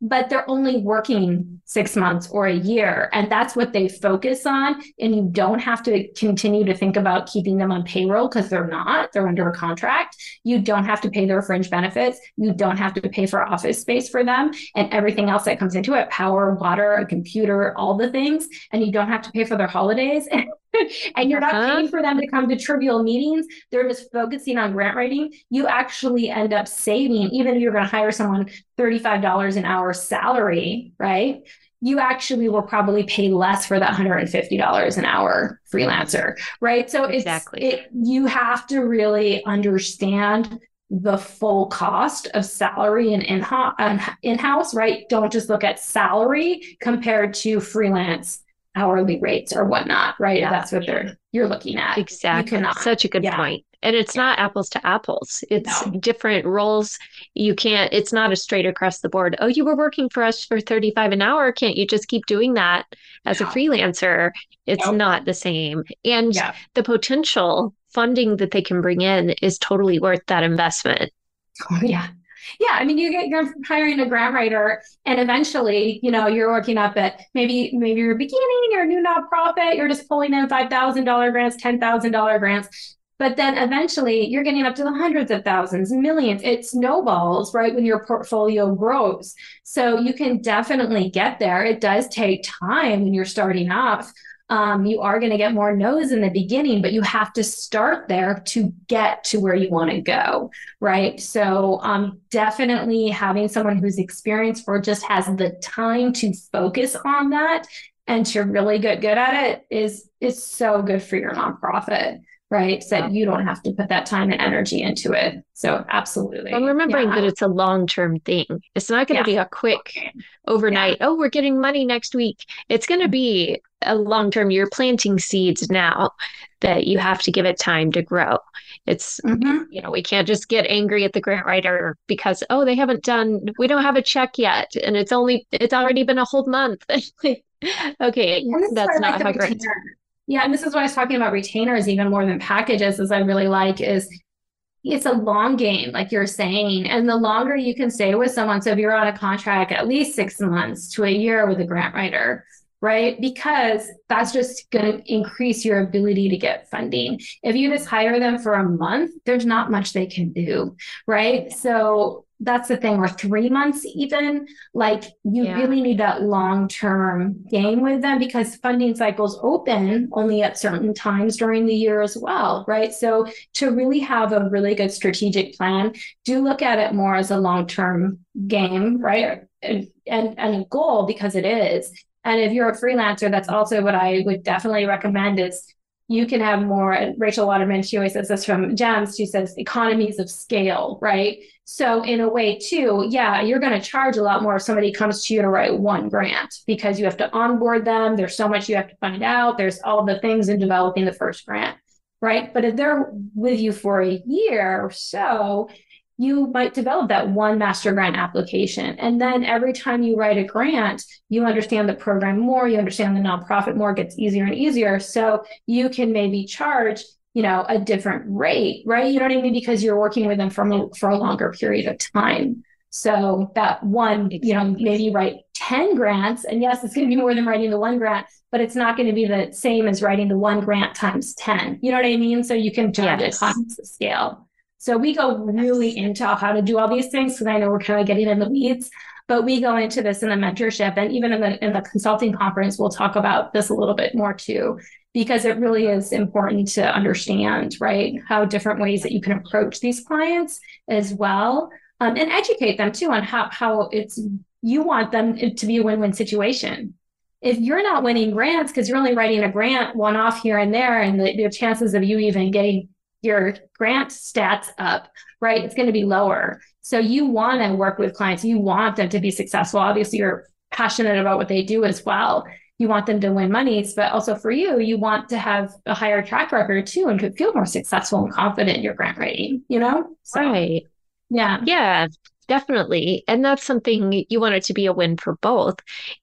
but they're only working six months or a year. And that's what they focus on. And you don't have to continue to think about keeping them on payroll because they're not, they're under a contract. You don't have to pay their fringe benefits. You don't have to pay for office space for them and everything else that comes into it power, water, a computer, all the things. And you don't have to pay for their holidays. you're not uh-huh. paying for them to come to trivial meetings. They're just focusing on grant writing. You actually end up saving, even if you're going to hire someone $35 an hour salary, right? You actually will probably pay less for that $150 an hour freelancer, right? So exactly. It, you have to really understand the full cost of salary and in-house, right? Don't just look at salary compared to freelance hourly rates or whatnot, right? Yeah. That's what they're you're looking at. Exactly. Such a good yeah. point. And it's yeah. not apples to apples. It's no. different roles. You can't, it's not a straight across the board. Oh, you were working for us for 35 an hour. Can't you just keep doing that as a freelancer? It's nope. not the same. And the potential funding that they can bring in is totally worth that investment. Oh, yeah yeah, I mean, you get you're hiring a grant writer, and eventually, you know, you're working up at maybe maybe you're beginning, you're a new nonprofit, you're just pulling in five thousand dollar grants, ten thousand dollar grants. But then eventually you're getting up to the hundreds of thousands, millions. It snowballs, right? When your portfolio grows. So you can definitely get there. It does take time when you're starting off um, you are going to get more no's in the beginning, but you have to start there to get to where you want to go, right? So, um, definitely having someone who's experienced or just has the time to focus on that and to really get good at it is is so good for your nonprofit right? So that you don't have to put that time and energy into it. So absolutely. I'm remembering yeah. that it's a long-term thing. It's not going to yeah. be a quick overnight, yeah. oh, we're getting money next week. It's going to mm-hmm. be a long-term, you're planting seeds now that you have to give it time to grow. It's, mm-hmm. you know, we can't just get angry at the grant writer because, oh, they haven't done, we don't have a check yet. And it's only, it's already been a whole month. okay, that's not how grants yeah, and this is what I was talking about retainers even more than packages, as I really like is it's a long game, like you're saying. And the longer you can stay with someone, so if you're on a contract at least six months to a year with a grant writer, right? Because that's just going to increase your ability to get funding. If you just hire them for a month, there's not much they can do, right? So that's the thing or three months even like you yeah. really need that long-term game with them because funding cycles open only at certain times during the year as well right? So to really have a really good strategic plan do look at it more as a long-term game right? And, and, and a goal because it is. And if you're a freelancer that's also what i would definitely recommend is you can have more. Rachel Waterman, she always says this from GEMS. She says economies of scale, right? So in a way, too, yeah, you're going to charge a lot more if somebody comes to you to write one grant because you have to onboard them. There's so much you have to find out. There's all the things in developing the first grant, right? But if they're with you for a year or so, you might develop that one master grant application. And then every time you write a grant, you understand the program more, you understand the nonprofit more, it gets easier and easier. So you can maybe charge, you know, a different rate, right? You know what I mean? Because you're working with them for, a, for a longer period of time. So that one, you know, maybe you write 10 grants, and yes, it's going to be more than writing the one grant, but it's not going to be the same as writing the one grant times 10. You know what I mean? So you can charge yes. economies of scale. So we go really into how to do all these things because I know we're kind of getting in the weeds, but we go into this in the mentorship and even in the in the consulting conference, we'll talk about this a little bit more too, because it really is important to understand, right, how different ways that you can approach these clients as well, um, and educate them too on how how it's you want them to be a win-win situation. If you're not winning grants because you're only writing a grant one off here and there, and the, the chances of you even getting your grant stats up, right? It's going to be lower. So you want to work with clients. You want them to be successful. Obviously, you're passionate about what they do as well. You want them to win monies, but also for you, you want to have a higher track record too and could feel more successful and confident in your grant writing, you know? So, right. Yeah. Yeah definitely. And that's something you want it to be a win for both.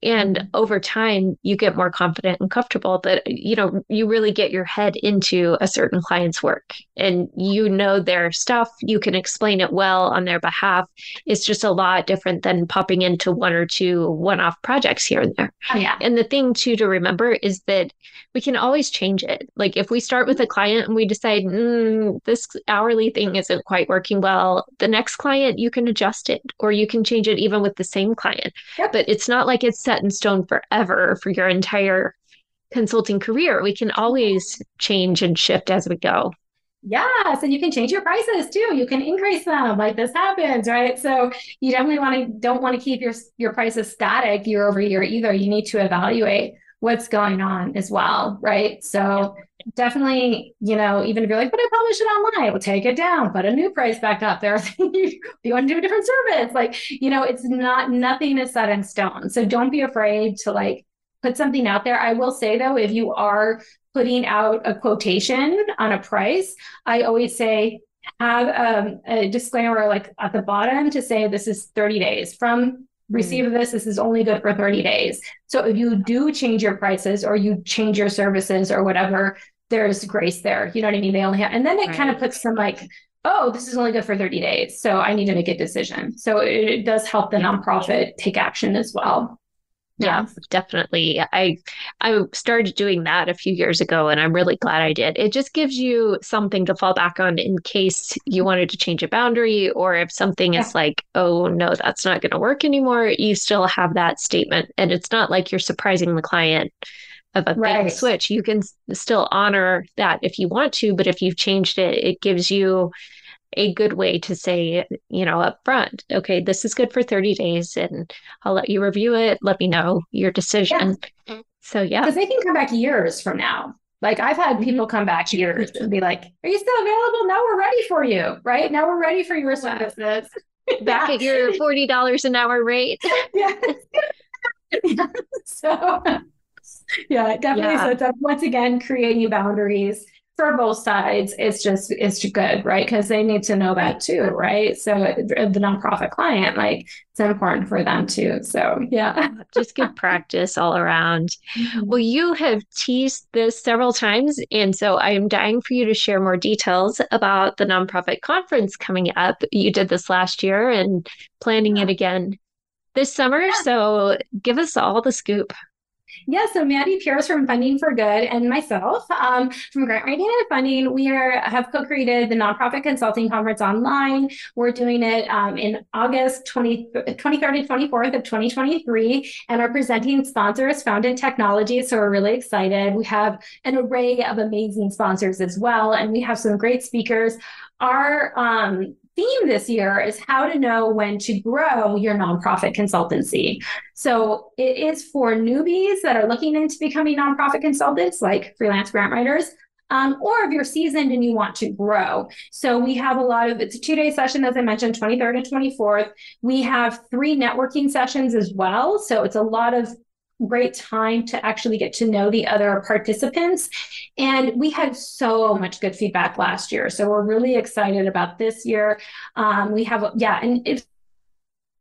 And mm-hmm. over time, you get more confident and comfortable that, you know, you really get your head into a certain client's work and you know their stuff. You can explain it well on their behalf. It's just a lot different than popping into one or two one off projects here and there. Oh, yeah. And the thing, too, to remember is that we can always change it. Like if we start with a client and we decide, mm, this hourly thing isn't quite working well, the next client you can adjust adjust it or you can change it even with the same client. Yep. But it's not like it's set in stone forever for your entire consulting career. We can always change and shift as we go. Yes, and you can change your prices too. You can increase them like this happens, right? So you definitely want to don't want to keep your your prices static year over year either. You need to evaluate what's going on as well, right? So definitely, you know, even if you're like, but I publish it online, we'll take it down, put a new price back up. There are things you, you want to do a different service. Like, you know, it's not nothing is set in stone. So don't be afraid to like put something out there. I will say though, if you are putting out a quotation on a price, I always say have um, a disclaimer like at the bottom to say this is 30 days from receive this this is only good for 30 days so if you do change your prices or you change your services or whatever there's grace there you know what i mean they only have and then it right. kind of puts them like oh this is only good for 30 days so i need to make a decision so it, it does help the nonprofit take action as well yeah, definitely. I I started doing that a few years ago and I'm really glad I did. It just gives you something to fall back on in case you wanted to change a boundary or if something yeah. is like, "Oh, no, that's not going to work anymore." You still have that statement and it's not like you're surprising the client of a right. switch. You can still honor that if you want to, but if you've changed it, it gives you a good way to say, you know, up front, okay, this is good for 30 days and I'll let you review it. Let me know your decision. Yeah. So, yeah. Because they can come back years from now. Like I've had mm-hmm. people come back years and be like, Are you still available? Now we're ready for you, right? Now we're ready for your services. Back at your $40 an hour rate. yeah. yeah. So, yeah, definitely. Yeah. So, it's once again creating boundaries for both sides it's just it's good right? Because they need to know that too right? So the nonprofit client like it's important for them too so yeah. Just good practice all around. Mm-hmm. well you have teased this several times and so i am dying for you to share more details about the nonprofit conference coming up. You did this last year and planning it again this summer so give us all the scoop yeah, so Mandy Pierce from Funding for Good and myself um, from Grant Writing and Funding, we are have co-created the Nonprofit Consulting Conference online. We're doing it um, in August 20, 23rd and 24th of 2023, and our presenting sponsor is Foundant Technology, so we're really excited. We have an array of amazing sponsors as well, and we have some great speakers. Our um, theme this year is how to know when to grow your nonprofit consultancy. So it is for newbies that are looking into becoming nonprofit consultants, like freelance grant writers, um, or if you're seasoned and you want to grow. So we have a lot of, it's a two day session, as I mentioned, 23rd and 24th. We have three networking sessions as well. So it's a lot of great time to actually get to know the other participants. And we had so much good feedback last year. So we're really excited about this year. Um, we have, yeah, and it's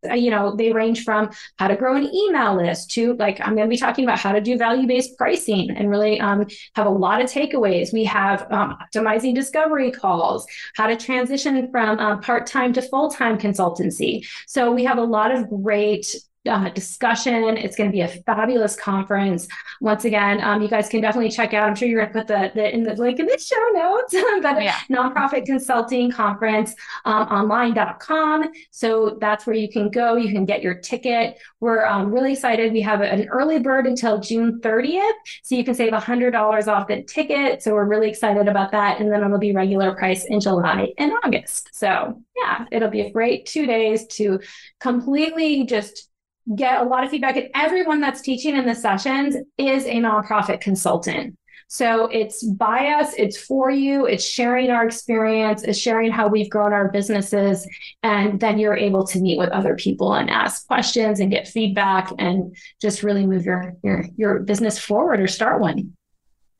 uh, you know, they range from how to grow an email list to like, I'm going to be talking about how to do value based pricing and really um, have a lot of takeaways. We have um, optimizing discovery calls, how to transition from uh, part time to full time consultancy. So we have a lot of great uh, discussion. It's going to be a fabulous conference. Once again, um, you guys can definitely check out. I'm sure you're going to put the, the in the link in the show notes. but yeah. nonprofit consulting conference um, online.com. So that's where you can go. You can get your ticket. We're um, really excited. We have an early bird until June 30th, so you can save $100 off the ticket. So we're really excited about that. And then it'll be regular price in July and August. So yeah, it'll be a great two days to completely just get a lot of feedback and everyone that's teaching in the sessions is a nonprofit consultant so it's by us it's for you it's sharing our experience it's sharing how we've grown our businesses and then you're able to meet with other people and ask questions and get feedback and just really move your your your business forward or start one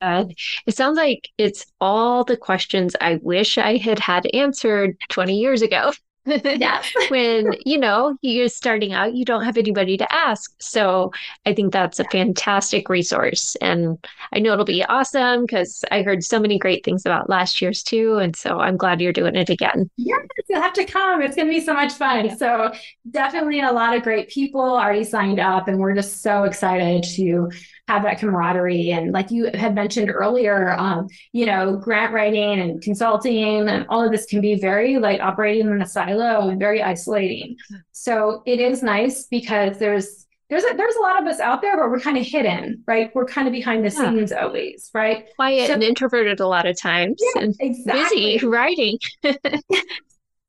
uh, it sounds like it's all the questions I wish I had had answered 20 years ago. Yeah. when, you know, you're starting out, you don't have anybody to ask. So I think that's a fantastic resource. And I know it'll be awesome because I heard so many great things about last year's too. And so I'm glad you're doing it again. Yes, you'll have to come. It's going to be so much fun. So definitely a lot of great people already signed up. And we're just so excited to have that camaraderie. And like you had mentioned earlier, um, you know, grant writing and consulting and all of this can be very like operating in a silo and very isolating. So it is nice because there's there's a, there's a lot of us out there, but we're kind of hidden, right? We're kind of behind the yeah. scenes always, right? Quiet so, and introverted a lot of times, yeah, and exactly. busy writing.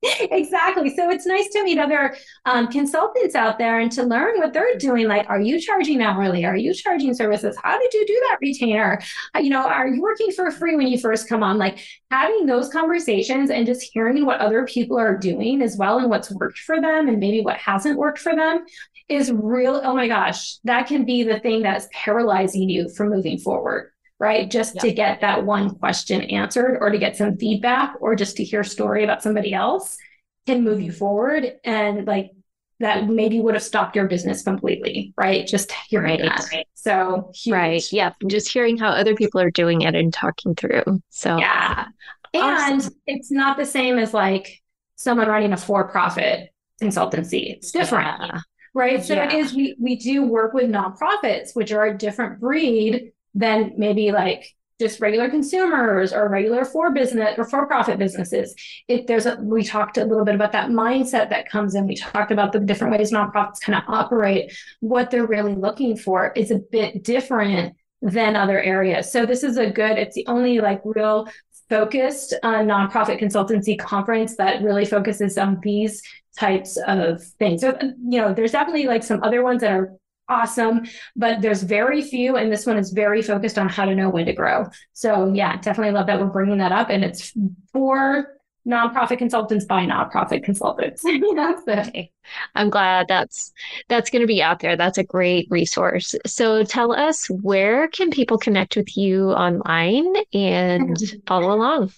exactly. So it's nice to meet other um, consultants out there and to learn what they're doing. Like, are you charging hourly? Are you charging services? How did you do that retainer? Uh, you know, are you working for free when you first come on? Like having those conversations and just hearing what other people are doing as well and what's worked for them and maybe what hasn't worked for them is real. Oh my gosh, that can be the thing that's paralyzing you from moving forward right? Just to get that one question answered or to get some feedback or just to hear a story about somebody else can move you mm-hmm. forward and like that maybe would have stopped your business completely, right? Just hearing right. that. So huge. right, yeah, just hearing how other people are doing it and talking through. So yeah, and awesome. it's not the same as like someone running a for-profit consultancy. It's different, yeah. right? So yeah. it is. We we do work with nonprofits, which are a different breed than maybe like just regular consumers or regular for business or for profit businesses. If there's a, we talked a little bit about that mindset that comes in. We talked about the different ways nonprofits kind of operate. What they're really looking for is a bit different than other areas. So this is a good, it's the only like real focused uh, nonprofit consultancy conference that really focuses on these types of things. So, you know, there's definitely like some other ones that are awesome, but there's very few, and this one is very focused on how to know when to grow. So, yeah, definitely love that we're bringing that up, and it's for nonprofit consultants by nonprofit consultants. so. okay. I'm glad that's that's going to be out there. That's a great resource. So, tell us where can people connect with you online and follow along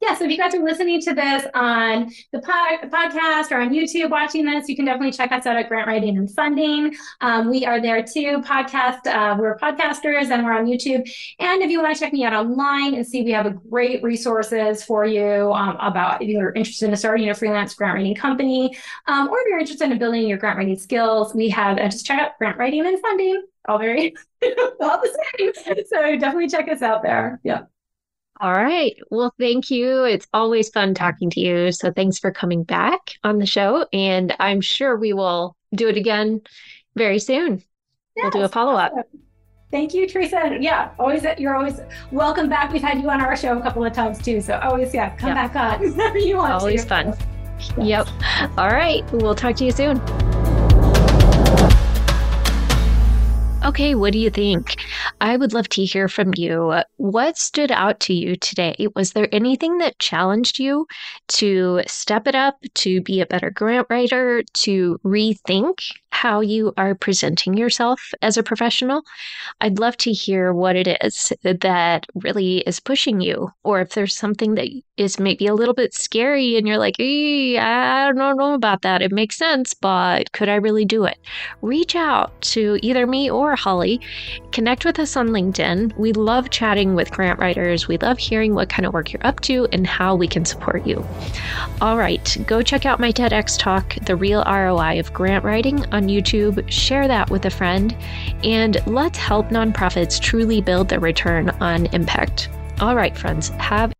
yeah, so if you guys are listening to this on the pod, podcast or on YouTube watching this, you can definitely check us out at Grant Writing and Funding. Um, we are there too. Podcast, uh, we're podcasters and we're on YouTube. And if you want to check me out online and see, we have a great resources for you um, about if you're interested in starting a freelance grant writing company, um, or if you're interested in building your grant writing skills, we have uh, just check out Grant Writing and Funding. All very all the same. So definitely check us out there. Yeah. All right. Well, thank you. It's always fun talking to you. So thanks for coming back on the show. And I'm sure we will do it again very soon. Yes, we'll do a follow up. Thank you, Teresa. Yeah, always you're always welcome back. We've had you on our show a couple of times too. So always, yeah, come yep. back on whenever you want. Always to. fun. Yes. Yep. All right. We'll talk to you soon. Okay, what do you think? I would love to hear from you. What stood out to you today? Was there anything that challenged you to step it up, to be a better grant writer, to rethink how you are presenting yourself as a professional? I'd love to hear what it is that really is pushing you, or if there's something that is maybe a little bit scary and you're like, I don't know about that. It makes sense, but could I really do it? Reach out to either me or Holly. Connect with us on LinkedIn. We love chatting with grant writers. We love hearing what kind of work you're up to and how we can support you. All right, go check out my TEDx talk, The Real ROI of Grant Writing, on YouTube. Share that with a friend, and let's help nonprofits truly build their return on impact. All right, friends, have